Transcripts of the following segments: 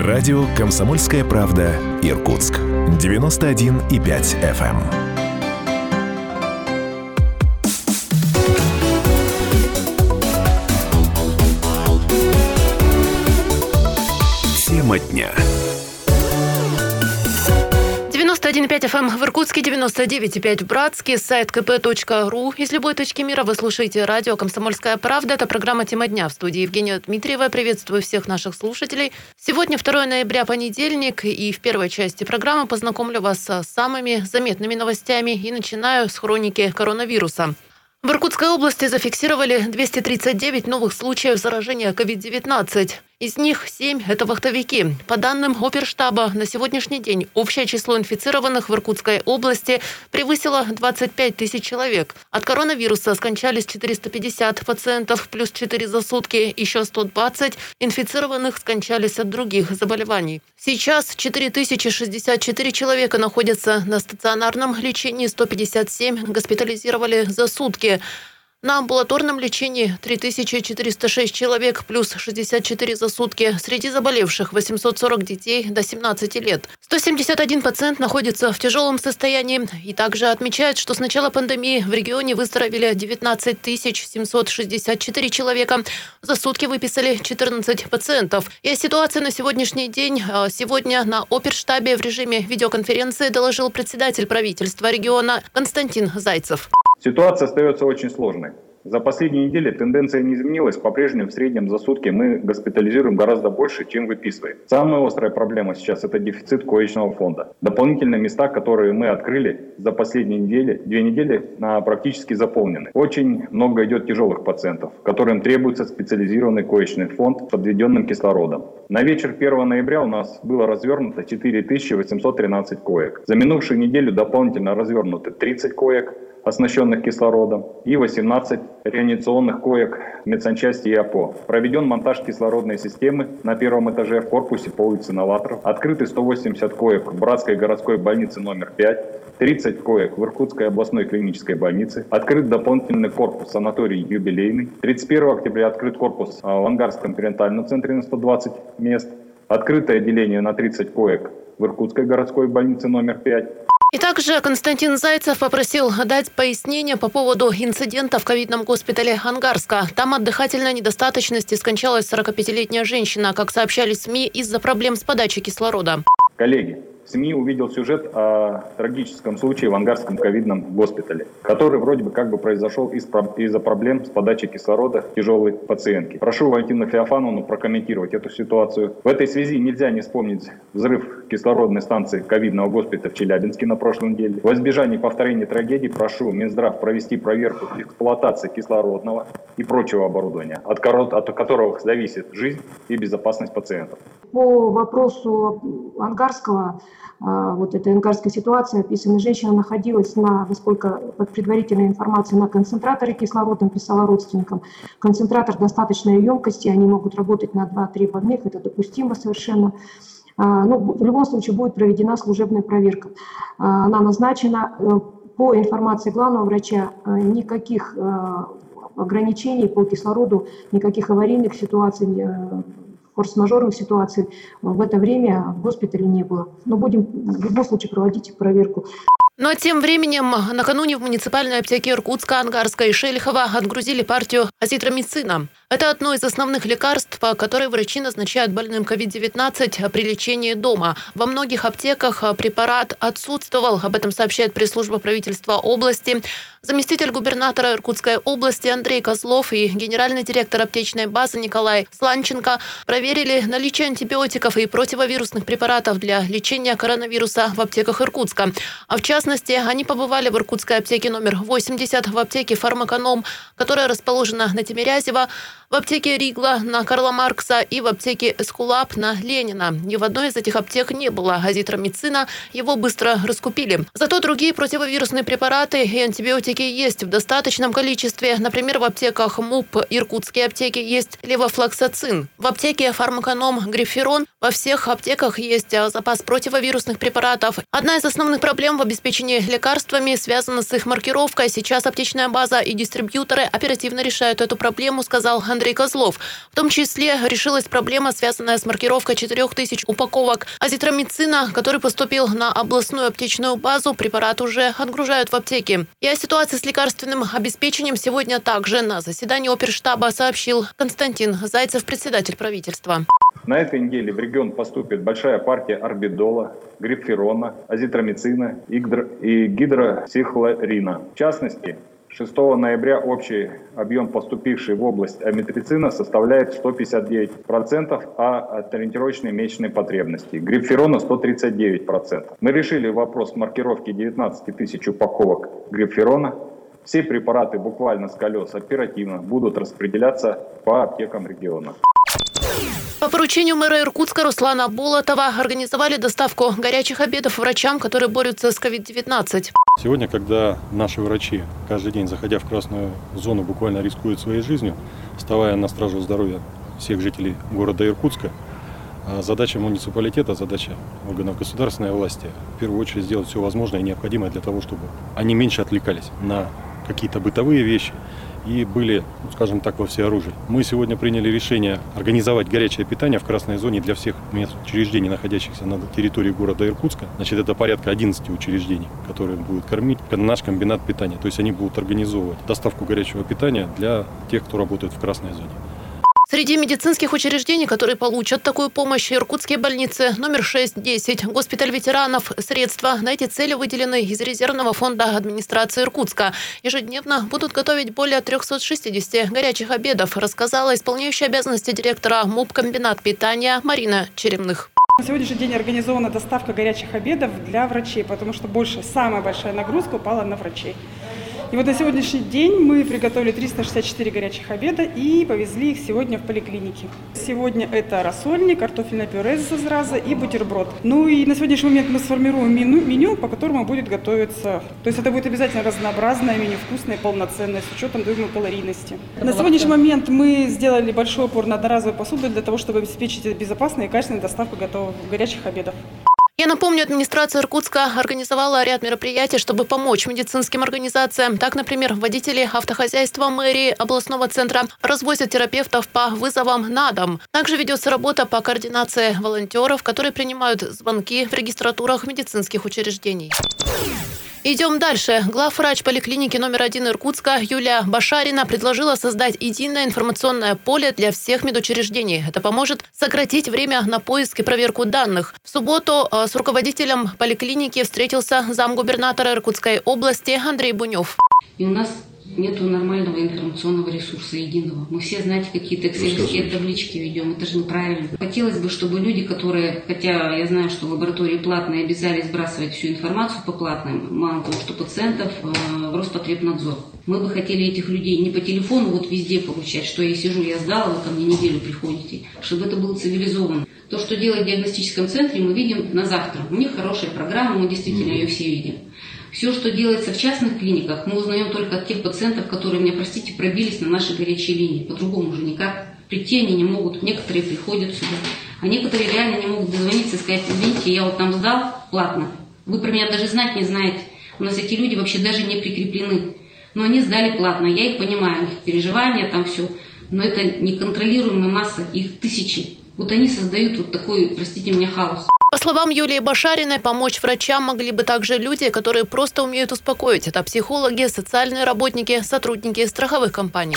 Радио «Комсомольская правда» Иркутск. 91,5 FM. Тема дня. 91,5 FM в Иркутске, 99,5 в Братске, сайт kp.ru. Из любой точки мира вы слушаете радио «Комсомольская правда». Это программа «Тема дня» в студии Евгения Дмитриева. Приветствую всех наших слушателей. Сегодня 2 ноября, понедельник, и в первой части программы познакомлю вас с самыми заметными новостями и начинаю с хроники коронавируса. В Иркутской области зафиксировали 239 новых случаев заражения COVID-19. Из них 7 – это вахтовики. По данным оперштаба, на сегодняшний день общее число инфицированных в Иркутской области превысило 25 тысяч человек. От коронавируса скончались 450 пациентов, плюс 4 за сутки. Еще 120 инфицированных скончались от других заболеваний. Сейчас 4064 человека находятся на стационарном лечении, 157 госпитализировали за сутки. На амбулаторном лечении 3406 человек плюс 64 за сутки. Среди заболевших 840 детей до 17 лет. 171 пациент находится в тяжелом состоянии. И также отмечают, что с начала пандемии в регионе выздоровели 19 764 человека. За сутки выписали 14 пациентов. И о ситуации на сегодняшний день. А, сегодня на оперштабе в режиме видеоконференции доложил председатель правительства региона Константин Зайцев. Ситуация остается очень сложной. За последние недели тенденция не изменилась. По-прежнему в среднем за сутки мы госпитализируем гораздо больше, чем выписываем. Самая острая проблема сейчас – это дефицит коечного фонда. Дополнительные места, которые мы открыли за последние недели, две недели, практически заполнены. Очень много идет тяжелых пациентов, которым требуется специализированный коечный фонд с подведенным кислородом. На вечер 1 ноября у нас было развернуто 4813 коек. За минувшую неделю дополнительно развернуты 30 коек – оснащенных кислородом, и 18 реанимационных коек медсанчасти и АПО. Проведен монтаж кислородной системы на первом этаже в корпусе по улице Новаторов. Открыты 180 коек в Братской городской больнице номер 5, 30 коек в Иркутской областной клинической больнице. Открыт дополнительный корпус санаторий юбилейный. 31 октября открыт корпус в Ангарском перинатальном центре на 120 мест. Открытое отделение на 30 коек в Иркутской городской больнице номер 5. И также Константин Зайцев попросил дать пояснение по поводу инцидента в ковидном госпитале Ангарска. Там от дыхательной недостаточности скончалась 45-летняя женщина, как сообщали СМИ, из-за проблем с подачей кислорода. Коллеги, СМИ увидел сюжет о трагическом случае в ангарском ковидном госпитале, который вроде бы как бы произошел из-за проблем с подачей кислорода тяжелой пациентки. Прошу Валентину Феофановну прокомментировать эту ситуацию. В этой связи нельзя не вспомнить взрыв кислородной станции ковидного госпиталя в Челябинске на прошлой неделе. В избежании повторения трагедии прошу Минздрав провести проверку эксплуатации кислородного и прочего оборудования, от, от которого зависит жизнь и безопасность пациентов. По вопросу Ангарского вот этой ангарской ситуации описана. Женщина находилась на, насколько под предварительной информацией, на концентраторе кислорода, писала родственникам. Концентратор достаточной емкости, они могут работать на 2-3 больных, это допустимо совершенно. А, ну, в любом случае будет проведена служебная проверка. А, она назначена э, по информации главного врача, э, никаких э, ограничений по кислороду, никаких аварийных ситуаций форс-мажорных ситуаций в это время в госпитале не было. Но будем в любом случае проводить проверку. Но тем временем накануне в муниципальной аптеке Иркутска, Ангарска и Шельхова отгрузили партию азитромицина. Это одно из основных лекарств, которые врачи назначают больным COVID-19 при лечении дома. Во многих аптеках препарат отсутствовал. Об этом сообщает пресс-служба правительства области. Заместитель губернатора Иркутской области Андрей Козлов и генеральный директор аптечной базы Николай Сланченко проверили наличие антибиотиков и противовирусных препаратов для лечения коронавируса в аптеках Иркутска. А в частности, они побывали в Иркутской аптеке номер 80, в аптеке «Фармаконом», которая расположена на Тимирязево, в аптеке Ригла на Карла Маркса и в аптеке Эскулап на Ленина. Ни в одной из этих аптек не было азитромицина, его быстро раскупили. Зато другие противовирусные препараты и антибиотики есть в достаточном количестве. Например, в аптеках МУП Иркутские аптеки есть левофлоксацин. В аптеке Фармаконом Гриферон во всех аптеках есть запас противовирусных препаратов. Одна из основных проблем в обеспечении лекарствами связана с их маркировкой. Сейчас аптечная база и дистрибьюторы оперативно решают эту проблему, сказал Андрей Андрей Козлов. В том числе решилась проблема, связанная с маркировкой 4000 упаковок азитромицина, который поступил на областную аптечную базу. Препарат уже отгружают в аптеки. И о ситуации с лекарственным обеспечением сегодня также на заседании оперштаба сообщил Константин Зайцев, председатель правительства. На этой неделе в регион поступит большая партия орбидола, грипферона, азитромицина и гидросихлорина. В частности, 6 ноября общий объем поступивший в область амитрицина составляет 159%, а ориентировочные месячные потребности. Грипферона 139%. Мы решили вопрос маркировки 19 тысяч упаковок грипферона. Все препараты буквально с колес оперативно будут распределяться по аптекам региона. По поручению мэра Иркутска Руслана Болотова организовали доставку горячих обедов врачам, которые борются с COVID-19. Сегодня, когда наши врачи каждый день, заходя в красную зону, буквально рискуют своей жизнью, вставая на стражу здоровья всех жителей города Иркутска, а задача муниципалитета, задача органов государственной власти в первую очередь сделать все возможное и необходимое для того, чтобы они меньше отвлекались на какие-то бытовые вещи, и были, ну, скажем так, во всеоружии. Мы сегодня приняли решение организовать горячее питание в красной зоне для всех мест учреждений, находящихся на территории города Иркутска. Значит, это порядка 11 учреждений, которые будут кормить наш комбинат питания. То есть они будут организовывать доставку горячего питания для тех, кто работает в красной зоне. Среди медицинских учреждений, которые получат такую помощь, иркутские больницы номер 6-10, госпиталь ветеранов, средства на эти цели выделены из резервного фонда администрации Иркутска. Ежедневно будут готовить более 360 горячих обедов, рассказала исполняющая обязанности директора МУП «Комбинат питания» Марина Черемных. На сегодняшний день организована доставка горячих обедов для врачей, потому что больше, самая большая нагрузка упала на врачей. И вот на сегодняшний день мы приготовили 364 горячих обеда и повезли их сегодня в поликлинике. Сегодня это рассольник, картофельное пюре из зраза и бутерброд. Ну и на сегодняшний момент мы сформируем меню, меню, по которому будет готовиться. То есть это будет обязательно разнообразное меню, вкусное, полноценное, с учетом думаю, калорийности. На сегодняшний момент мы сделали большой упор на одноразовую посуду для того, чтобы обеспечить безопасную и качественную доставку готовых горячих обедов. Я напомню, администрация Иркутска организовала ряд мероприятий, чтобы помочь медицинским организациям. Так, например, водители автохозяйства мэрии областного центра развозят терапевтов по вызовам на дом. Также ведется работа по координации волонтеров, которые принимают звонки в регистратурах медицинских учреждений. Идем дальше. Главврач поликлиники номер один Иркутска Юлия Башарина предложила создать единое информационное поле для всех медучреждений. Это поможет сократить время на поиск и проверку данных. В субботу э, с руководителем поликлиники встретился замгубернатора Иркутской области Андрей Бунев. И у нас нету нормального информационного ресурса единого. Мы все, знаете, какие-то экселевские таблички ведем. Это же неправильно. Хотелось бы, чтобы люди, которые, хотя я знаю, что лаборатории платные, обязали сбрасывать всю информацию по платным, мало того, что пациентов, э, в Роспотребнадзор. Мы бы хотели этих людей не по телефону вот везде получать, что я сижу, я сдала, вы ко мне неделю приходите, чтобы это было цивилизованно. То, что делает в диагностическом центре, мы видим на завтра. У них хорошая программа, мы действительно ее все видим. Все, что делается в частных клиниках, мы узнаем только от тех пациентов, которые, мне простите, пробились на наши горячие линии. По-другому уже никак. Прийти они не могут. Некоторые приходят сюда. А некоторые реально не могут дозвониться и сказать, извините, я вот там сдал платно. Вы про меня даже знать не знаете. У нас эти люди вообще даже не прикреплены. Но они сдали платно. Я их понимаю, их переживания, там все. Но это неконтролируемая масса, их тысячи. Вот они создают вот такой, простите меня, хаос. Словам Юлии Башариной, помочь врачам могли бы также люди, которые просто умеют успокоить. Это психологи, социальные работники, сотрудники страховых компаний.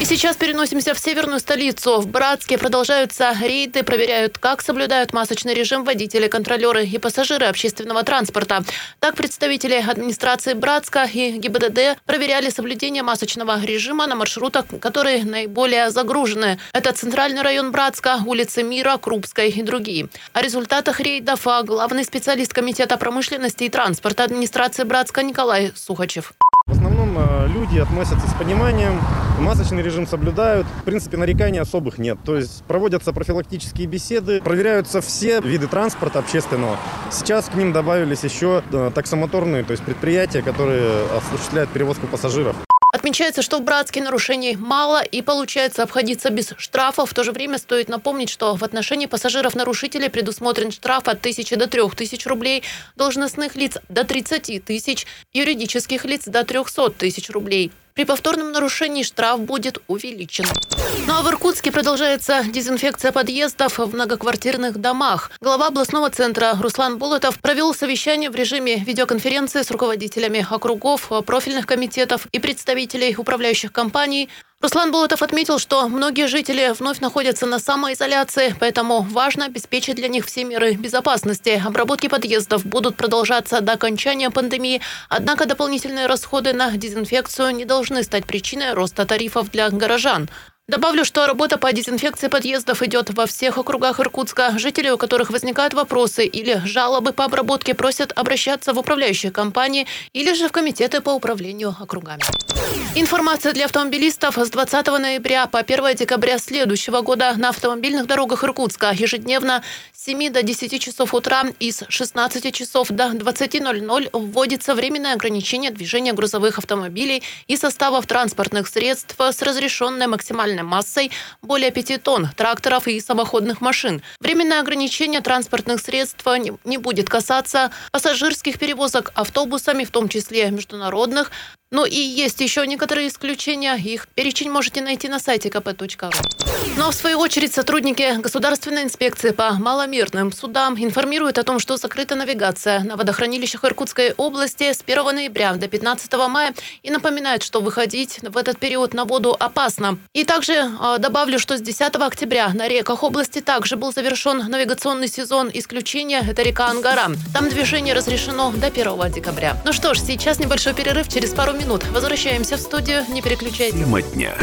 И сейчас переносимся в северную столицу. В Братске продолжаются рейды, проверяют, как соблюдают масочный режим водители, контролеры и пассажиры общественного транспорта. Так представители администрации Братска и ГИБДД проверяли соблюдение масочного режима на маршрутах, которые наиболее загружены. Это центральный район Братска, улицы Мира, Крупской и другие. О результатах рейдов а главный специалист Комитета промышленности и транспорта администрации Братска Николай Сухачев. В основном э, люди относятся с пониманием, масочный режим соблюдают. В принципе, нареканий особых нет. То есть проводятся профилактические беседы, проверяются все виды транспорта общественного. Сейчас к ним добавились еще э, таксомоторные, то есть предприятия, которые осуществляют перевозку пассажиров. Отмечается, что в Братске нарушений мало и получается обходиться без штрафов. В то же время стоит напомнить, что в отношении пассажиров-нарушителей предусмотрен штраф от 1000 до 3000 рублей, должностных лиц до 30 тысяч, юридических лиц до 300 тысяч рублей. При повторном нарушении штраф будет увеличен. Ну а в Иркутске продолжается дезинфекция подъездов в многоквартирных домах. Глава областного центра Руслан Болотов провел совещание в режиме видеоконференции с руководителями округов, профильных комитетов и представителей управляющих компаний. Руслан Болотов отметил, что многие жители вновь находятся на самоизоляции, поэтому важно обеспечить для них все меры безопасности. Обработки подъездов будут продолжаться до окончания пандемии, однако дополнительные расходы на дезинфекцию не должны стать причиной роста тарифов для горожан. Добавлю, что работа по дезинфекции подъездов идет во всех округах Иркутска. Жители, у которых возникают вопросы или жалобы по обработке, просят обращаться в управляющие компании или же в комитеты по управлению округами. Информация для автомобилистов с 20 ноября по 1 декабря следующего года на автомобильных дорогах Иркутска ежедневно с 7 до 10 часов утра и с 16 часов до 20.00 вводится временное ограничение движения грузовых автомобилей и составов транспортных средств с разрешенной максимальной максимальной массой более 5 тонн тракторов и самоходных машин. Временное ограничение транспортных средств не будет касаться пассажирских перевозок автобусами, в том числе международных, но и есть еще некоторые исключения. Их перечень можете найти на сайте kp.ru. Но в свою очередь сотрудники Государственной инспекции по маломерным судам информируют о том, что закрыта навигация на водохранилищах Иркутской области с 1 ноября до 15 мая и напоминают, что выходить в этот период на воду опасно. И также э, добавлю, что с 10 октября на реках области также был завершен навигационный сезон. Исключение – это река Ангара. Там движение разрешено до 1 декабря. Ну что ж, сейчас небольшой перерыв. Через пару минут. Возвращаемся в студию. Не переключайтесь. Тема дня.